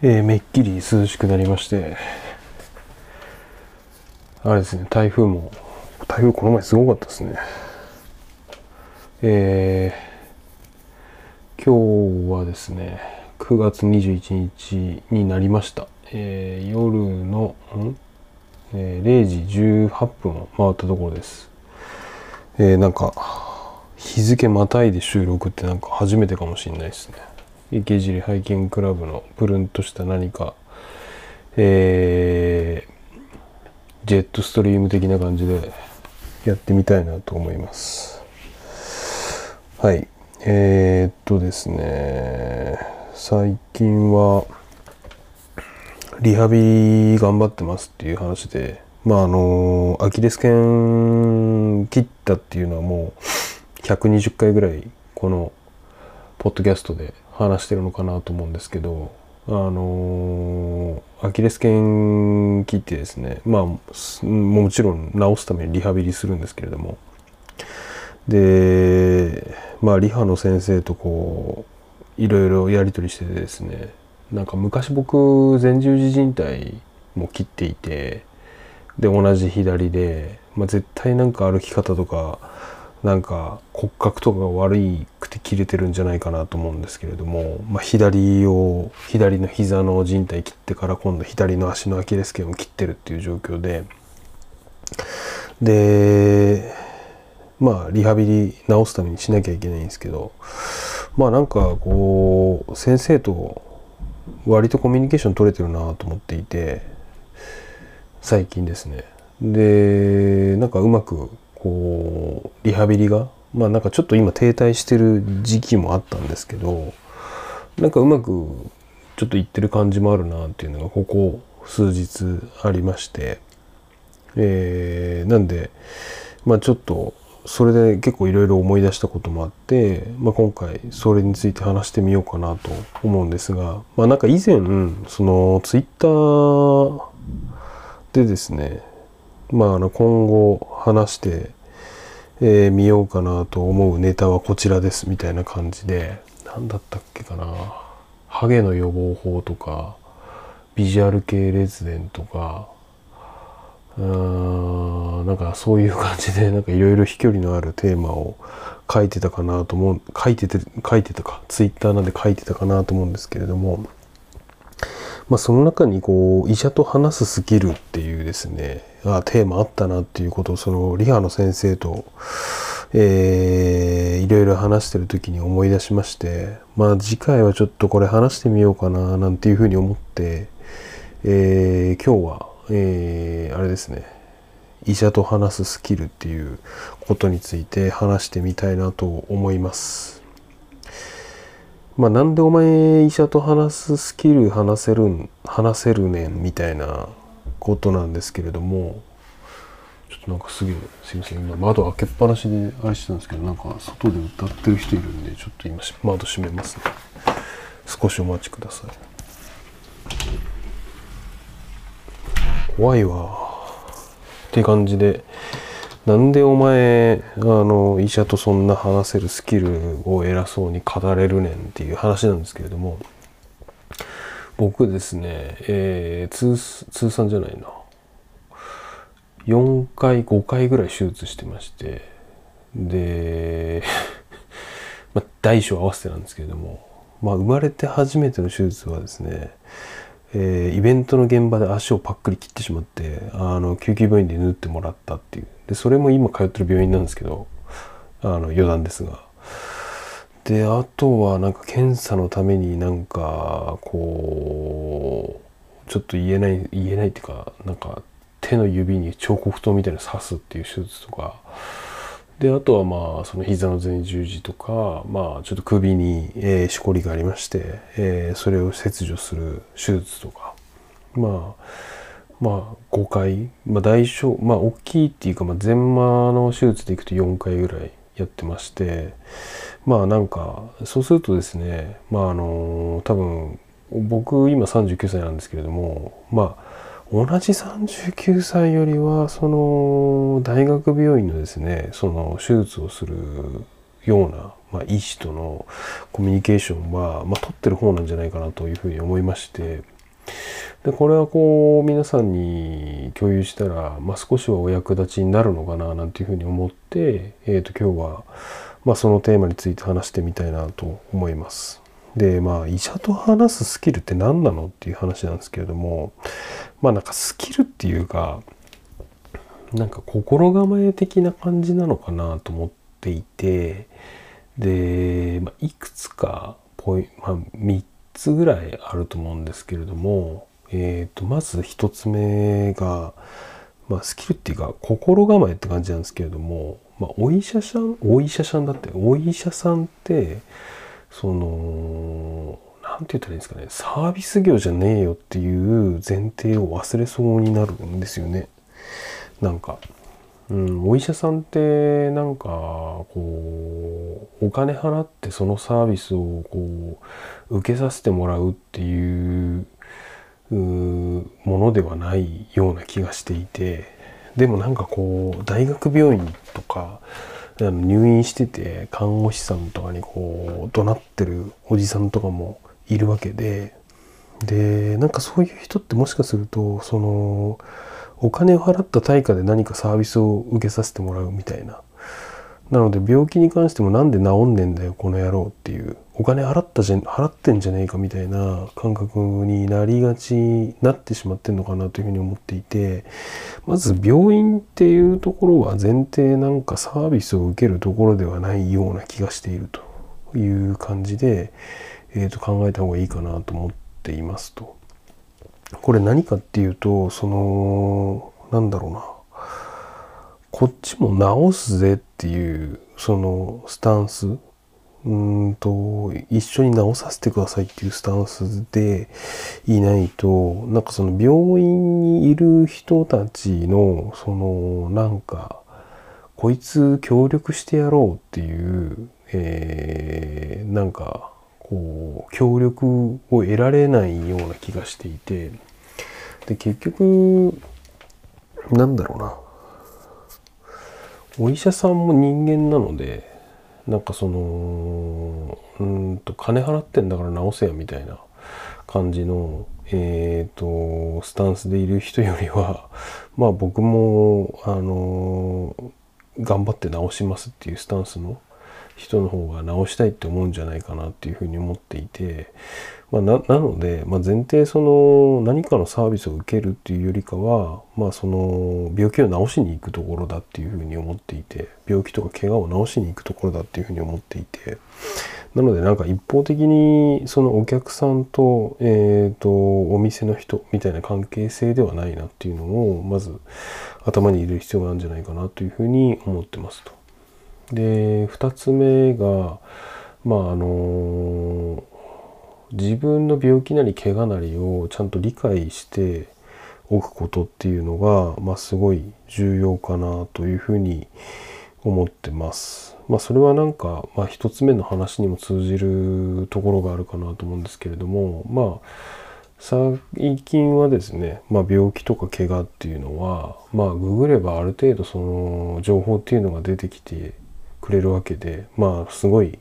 えー、めっきり涼しくなりまして。あれですね台風も台風この前すごかったですね。えー、今日はですね9月21日になりました、えー、夜のん、えー、0時18分を回ったところです。えー、なんか日付またいで収録ってなんか初めてかもしれないですね。池尻ハイキングクラブのプルンとした何か、えー、ジェットストリーム的な感じでやってみたいなと思います。はい。えー、っとですね、最近は、リハビリ頑張ってますっていう話で、まああの、アキレス腱切ったっていうのはもう120回ぐらいこのポッドキャストで話してるのかなと思うんですけどあのアキレス腱切ってですねまあもちろん治すためにリハビリするんですけれどもでまあリハの先生とこういろいろやり取りしててですねなんか昔僕前十字靭帯も切っていてで同じ左で、まあ、絶対なんか歩き方とかなんか骨格とかが悪くて切れてるんじゃないかなと思うんですけれども、まあ、左を左の膝の靭帯切ってから今度左の足のアキレス腱を切ってるっていう状況ででまあリハビリ治すためにしなきゃいけないんですけどまあなんかこう先生と割とコミュニケーション取れてるなと思っていて最近ですね。でなんかうまくこうリハビリが？まあなんかちょっと今停滞してる時期もあったんですけどなんかうまくちょっといってる感じもあるなっていうのがここ数日ありましてえー、なんでまあちょっとそれで結構いろいろ思い出したこともあって、まあ、今回それについて話してみようかなと思うんですが、まあ、なんか以前そのツイッターでですねまあ、あの今後話して、えー、ようかなと思うネタはこちらですみたいな感じで何だったっけかな。ハゲの予防法とかビジュアル系列伝とかうーんなんかそういう感じでなんかいろいろ飛距離のあるテーマを書いてたかなと思う書いてて書いてたか。ツイッターなんで書いてたかなと思うんですけれどもまあその中にこう医者と話すスキルっていうですねあテーマあったなっていうことをそのリハの先生と、えー、いろいろ話してる時に思い出しましてまあ次回はちょっとこれ話してみようかななんていうふうに思って、えー、今日は、えー、あれですね医者と話すスキルっていうことについて話してみたいなと思います。まあなんでお前医者と話すスキル話せるん話せるねんみたいなことなんですけれどもちょっとなんかすげえすいません今窓開けっぱなしであれしてたんですけどなんか外で歌ってる人いるんでちょっと今窓閉めますね。少しお待ちください。怖いわ。って感じでなんでお前あの医者とそんな話せるスキルを偉そうに語れるねんっていう話なんですけれども僕ですね、えー、通通算じゃないな。4回5回ぐらい手術してましてで まあ大小合わせてなんですけれども、まあ、生まれて初めての手術はですね、えー、イベントの現場で足をパックリ切ってしまってあの救急病院で縫ってもらったっていう。でそれも今通ってる病院なんですけどあの余談ですが。であとはなんか検査のためになんかこうちょっと言えない言えないっていうかなんか手の指に彫刻刀みたいな刺すっていう手術とか。であとはまあその膝の前十字とかまあちょっと首に、えー、しこりがありまして、えー、それを切除する手術とか。まあまあ5回、まあ、大小まあ大きいっていうか、まあ、前麻の手術でいくと4回ぐらいやってまして。まあなんかそうするとですねまああの多分僕今39歳なんですけれどもまあ同じ39歳よりはその大学病院のですねその手術をするような、まあ、医師とのコミュニケーションは、まあ、取ってる方なんじゃないかなというふうに思いましてでこれはこう皆さんに共有したら、まあ、少しはお役立ちになるのかななんていうふうに思って、えー、と今日は、まあ、そのテーマについて話してみたいなと思います。でまあ医者と話すスキルって何なのっていう話なんですけれどもまあなんかスキルっていうかなんか心構え的な感じなのかなと思っていてで、まあ、いくつかポイ、まあ、3つぐらいあると思うんですけれども、えー、とまず1つ目が、まあ、スキルっていうか心構えって感じなんですけれども、まあ、お医者さんお医者さんだってお医者さんってその何て言ったらいいんですかねサービス業じゃねえよっていう前提を忘れそうになるんですよね。なんか、うん、お医者さんってなんかこうお金払ってそのサービスをこう受けさせてもらうっていうものではないような気がしていてでもなんかこう大学病院とか入院してて看護師さんとかにこう怒鳴ってるおじさんとかもいるわけででなんかそういう人ってもしかするとそのお金を払った対価で何かサービスを受けさせてもらうみたいな。なので病気に関してもなんで治んねんだよこの野郎っていうお金払ったじゃ払ってんじゃねえかみたいな感覚になりがちになってしまってんのかなというふうに思っていてまず病院っていうところは前提なんかサービスを受けるところではないような気がしているという感じで、えー、と考えた方がいいかなと思っていますと。これ何かっていうとそのなんだろうなこっちも直すぜってていうそのスタンスうんと一緒に直させてくださいっていうスタンスでいないとなんかその病院にいる人たちのそのなんかこいつ協力してやろうっていう、えー、なんかこう協力を得られないような気がしていて。で結局なんだろうな。お医者さんも人間なのでなんかそのうんと金払ってんだから治せやみたいな感じのえっ、ー、とスタンスでいる人よりはまあ僕もあの頑張って治しますっていうスタンスの人の方が直したいって思うんじゃないかなっていうふうに思っていて、まあ、ななので、まあ、前提その何かのサービスを受けるっていうよりかは、まあ、その病気を治しに行くところだっていうふうに思っていて病気とか怪我を治しに行くところだっていうふうに思っていてなのでなんか一方的にそのお客さんと,、えーと、お店の人みたいな関係性ではないなっていうのをまず頭に入れる必要があるんじゃないかなというふうに思ってますと。で2つ目がまああの自分の病気なり怪我なりをちゃんと理解しておくことっていうのが、まあ、すごい重要かなというふうに思ってます。まあ、それはなんか、まあ、一つ目の話にも通じるところがあるかなと思うんですけれどもまあ最近はですね、まあ、病気とか怪我っていうのはまあググればある程度その情報っていうのが出てきてくれるわけでまあすごい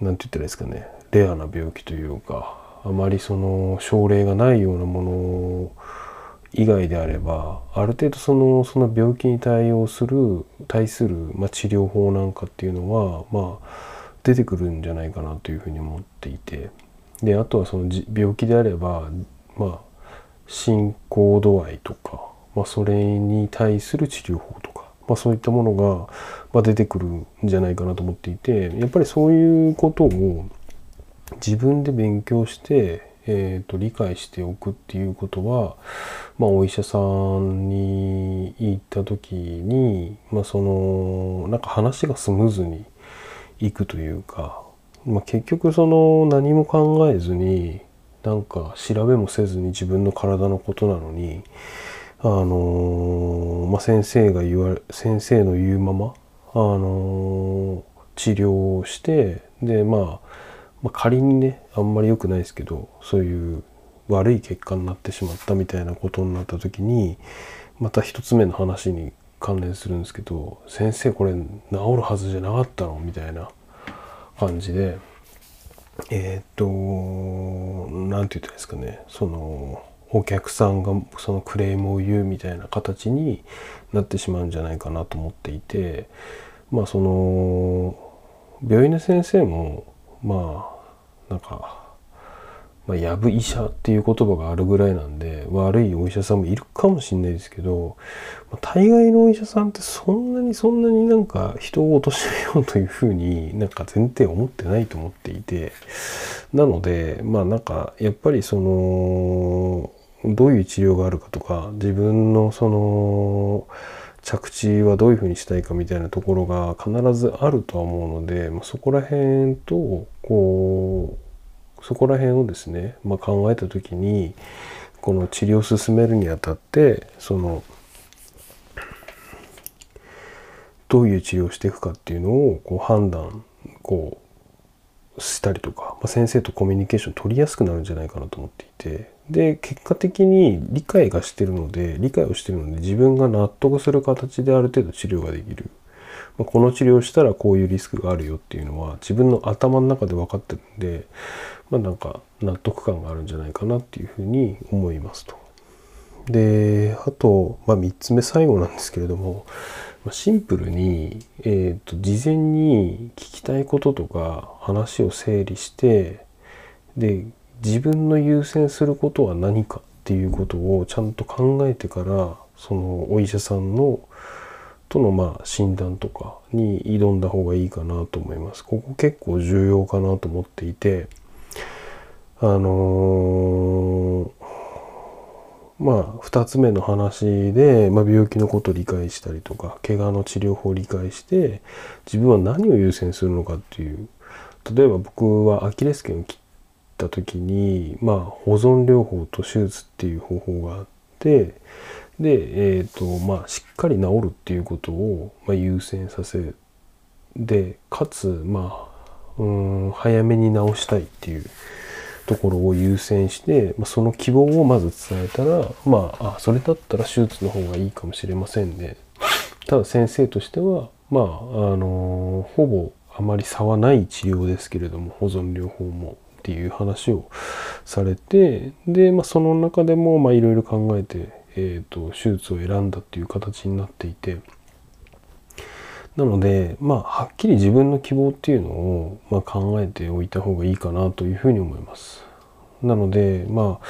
何て言ったらいいですかねレアな病気というかあまりその症例がないようなもの以外であればある程度そのその病気に対応する対する、まあ、治療法なんかっていうのはまあ出てくるんじゃないかなというふうに思っていて。であとはその病気であればまあ進行度合いとか、まあ、それに対する治療法とかまあ、そういったものが、ま出てくるんじゃないかなと思っていてやっぱりそういうことを自分で勉強して、えーと、理解しておくっていうことは、まあ、お医者さんに行った時に、まあ、そのなんか話がスムーズにいくというか、まあ、結局その何も考えずになんか調べもせずに自分の体のことなのにあのまあ、先生が言われ先生の言うまま、あの治療をしてで、まあ、まあ仮にねあんまり良くないですけどそういう悪い結果になってしまったみたいなことになった時にまた一つ目の話に関連するんですけど「先生これ治るはずじゃなかったの?」みたいな感じでえー、っと何て言ったらいいですかねそのお客さんがそのクレームを言うみたいな形になってしまうんじゃないかなと思っていてまあその病院の先生もまあなんかまあ、やぶ医者っていう言葉があるぐらいなんで悪いお医者さんもいるかもしれないですけど、まあ、大概のお医者さんってそんなにそんなになんか人を貶めようというふうになんか前提思ってないと思っていてなのでまあなんかやっぱりそのどういう治療があるかとか自分のその着地はどういうふうにしたいかみたいなところが必ずあるとは思うので、まあ、そこら辺とこうそこら辺をですね、まあ、考えた時にこの治療を進めるにあたってそのどういう治療をしていくかっていうのをこう判断こうしたりとか、ま、先生とコミュニケーション取りやすくなるんじゃないかなと思っていてで結果的に理解がしてるので理解をしてるので自分が納得する形である程度治療ができる。まこの治療をしたらこういうリスクがあるよっていうのは自分の頭の中で分かってるんでまあなんか納得感があるんじゃないかなっていうふうに思いますと。であと、まあ、3つ目最後なんですけれどもまシンプルに、えーと、事前に聞きたいこととか話を整理してで自分の優先することは何かっていうことをちゃんと考えてからそのお医者さんのとのまあ診断とかに挑んだ方がいいかなと思います。ここ結構重要かなと思っていてあのー、まあ2つ目の話で、まあ、病気のことを理解したりとか怪我の治療法を理解して自分は何を優先するのかっていう例えば僕はアキレス腱を切った時に、まあ、保存療法と手術っていう方法があってで、えーとまあ、しっかり治るっていうことを、まあ、優先させでかつ、まあ、うん早めに治したいっていうところを優先して、まあ、その希望をまず伝えたらまああそれだったら手術の方がいいかもしれませんね。ただ先生としてはまああのほぼあまり差はない治療ですけれども保存療法もっていう話をされてで、まあ、その中でもまあいろいろ考えて、えーと手術を選んだっていう形になっていて。なので、まあ、はっきり自分の希望っていうのを、まあ、考えておいた方がいいかなというふうに思います。なので、まあ、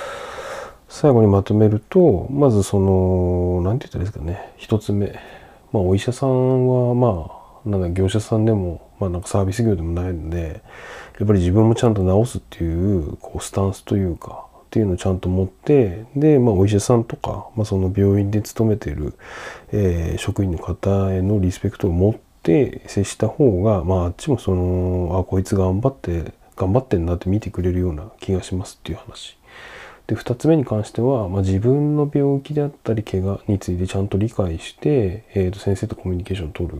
最後にまとめると、まずその、何て言ったらいいですかね、一つ目。まあ、お医者さんは、まあ、なんだ、業者さんでも、まあ、なんかサービス業でもないので、やっぱり自分もちゃんと治すっていう、こう、スタンスというか、っていうのをちゃんと持ってで、まあ、お医者さんとか、まあ、その病院で勤めている、えー、職員の方へのリスペクトを持って接した方が、まあ、あっちもそのあこいつ頑張って頑張ってんなって見てくれるような気がしますっていう話。で2つ目に関しては、まあ、自分の病気であったり怪我についてちゃんと理解して、えー、と先生とコミュニケーションを取る。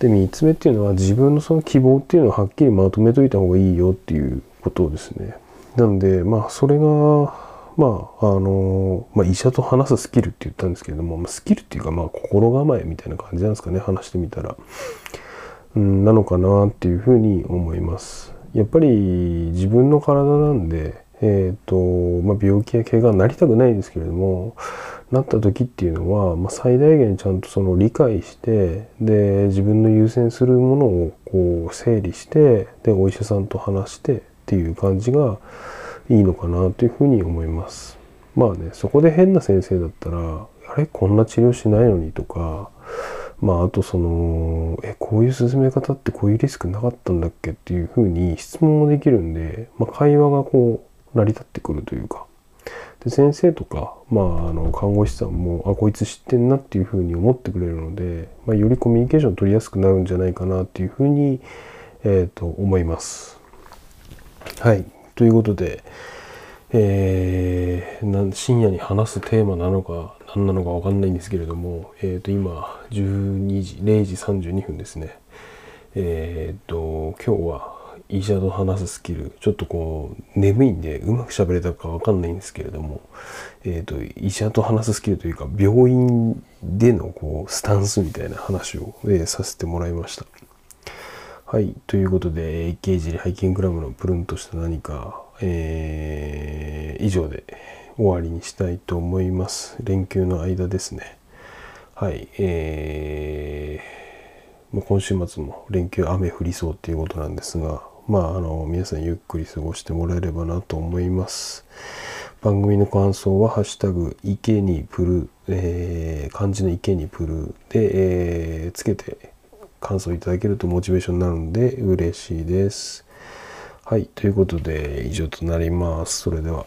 で3つ目っていうのは自分のその希望っていうのをはっきりまとめといた方がいいよっていうことですね。なんで、まあ、それが、まあ、あの、まあ、医者と話すスキルって言ったんですけれども、スキルっていうか、まあ、心構えみたいな感じなんですかね、話してみたら。うん、なのかなっていうふうに思います。やっぱり自分の体なんで、えっ、ー、と、まあ、病気や怪我になりたくないんですけれども、なった時っていうのは、まあ、最大限ちゃんとその理解してで自分の優先するものをこう整理してでお医者さんと話してっていう感じがいいのかなというふうに思います。まあねそこで変な先生だったらあれこんな治療しないのにとかまああとそのえこういう進め方ってこういうリスクなかったんだっけっていうふうに質問もできるんで、まあ、会話がこう成り立ってくるというかで先生とか、まあ、あの看護師さんもあこいつ知ってんなっていうふうに思ってくれるので、まあ、よりコミュニケーション取りやすくなるんじゃないかなっていうふうに、えー、と思います。はい。ということで、えー、深夜に話すテーマなのか何なのか分かんないんですけれども、えー、と今12時0時32分ですね。えっ、ー、と今日は医者と話すスキルちょっとこう眠いんでうまく喋れたかわかんないんですけれども、えーと、医者と話すスキルというか病院でのこうスタンスみたいな話を、えー、させてもらいました。はい。ということで、刑事ハイキングクラブのプルンとした何か、えー、以上で終わりにしたいと思います。連休の間ですね。はい。えー、もう今週末も連休雨降りそうっていうことなんですが、まあ、あの、皆さんゆっくり過ごしてもらえればなと思います。番組の感想は、ハッシュタグ、池にプル、えー、漢字の池にプルで、えー、つけて感想いただけるとモチベーションになるんで嬉しいです。はい、ということで以上となります。それでは。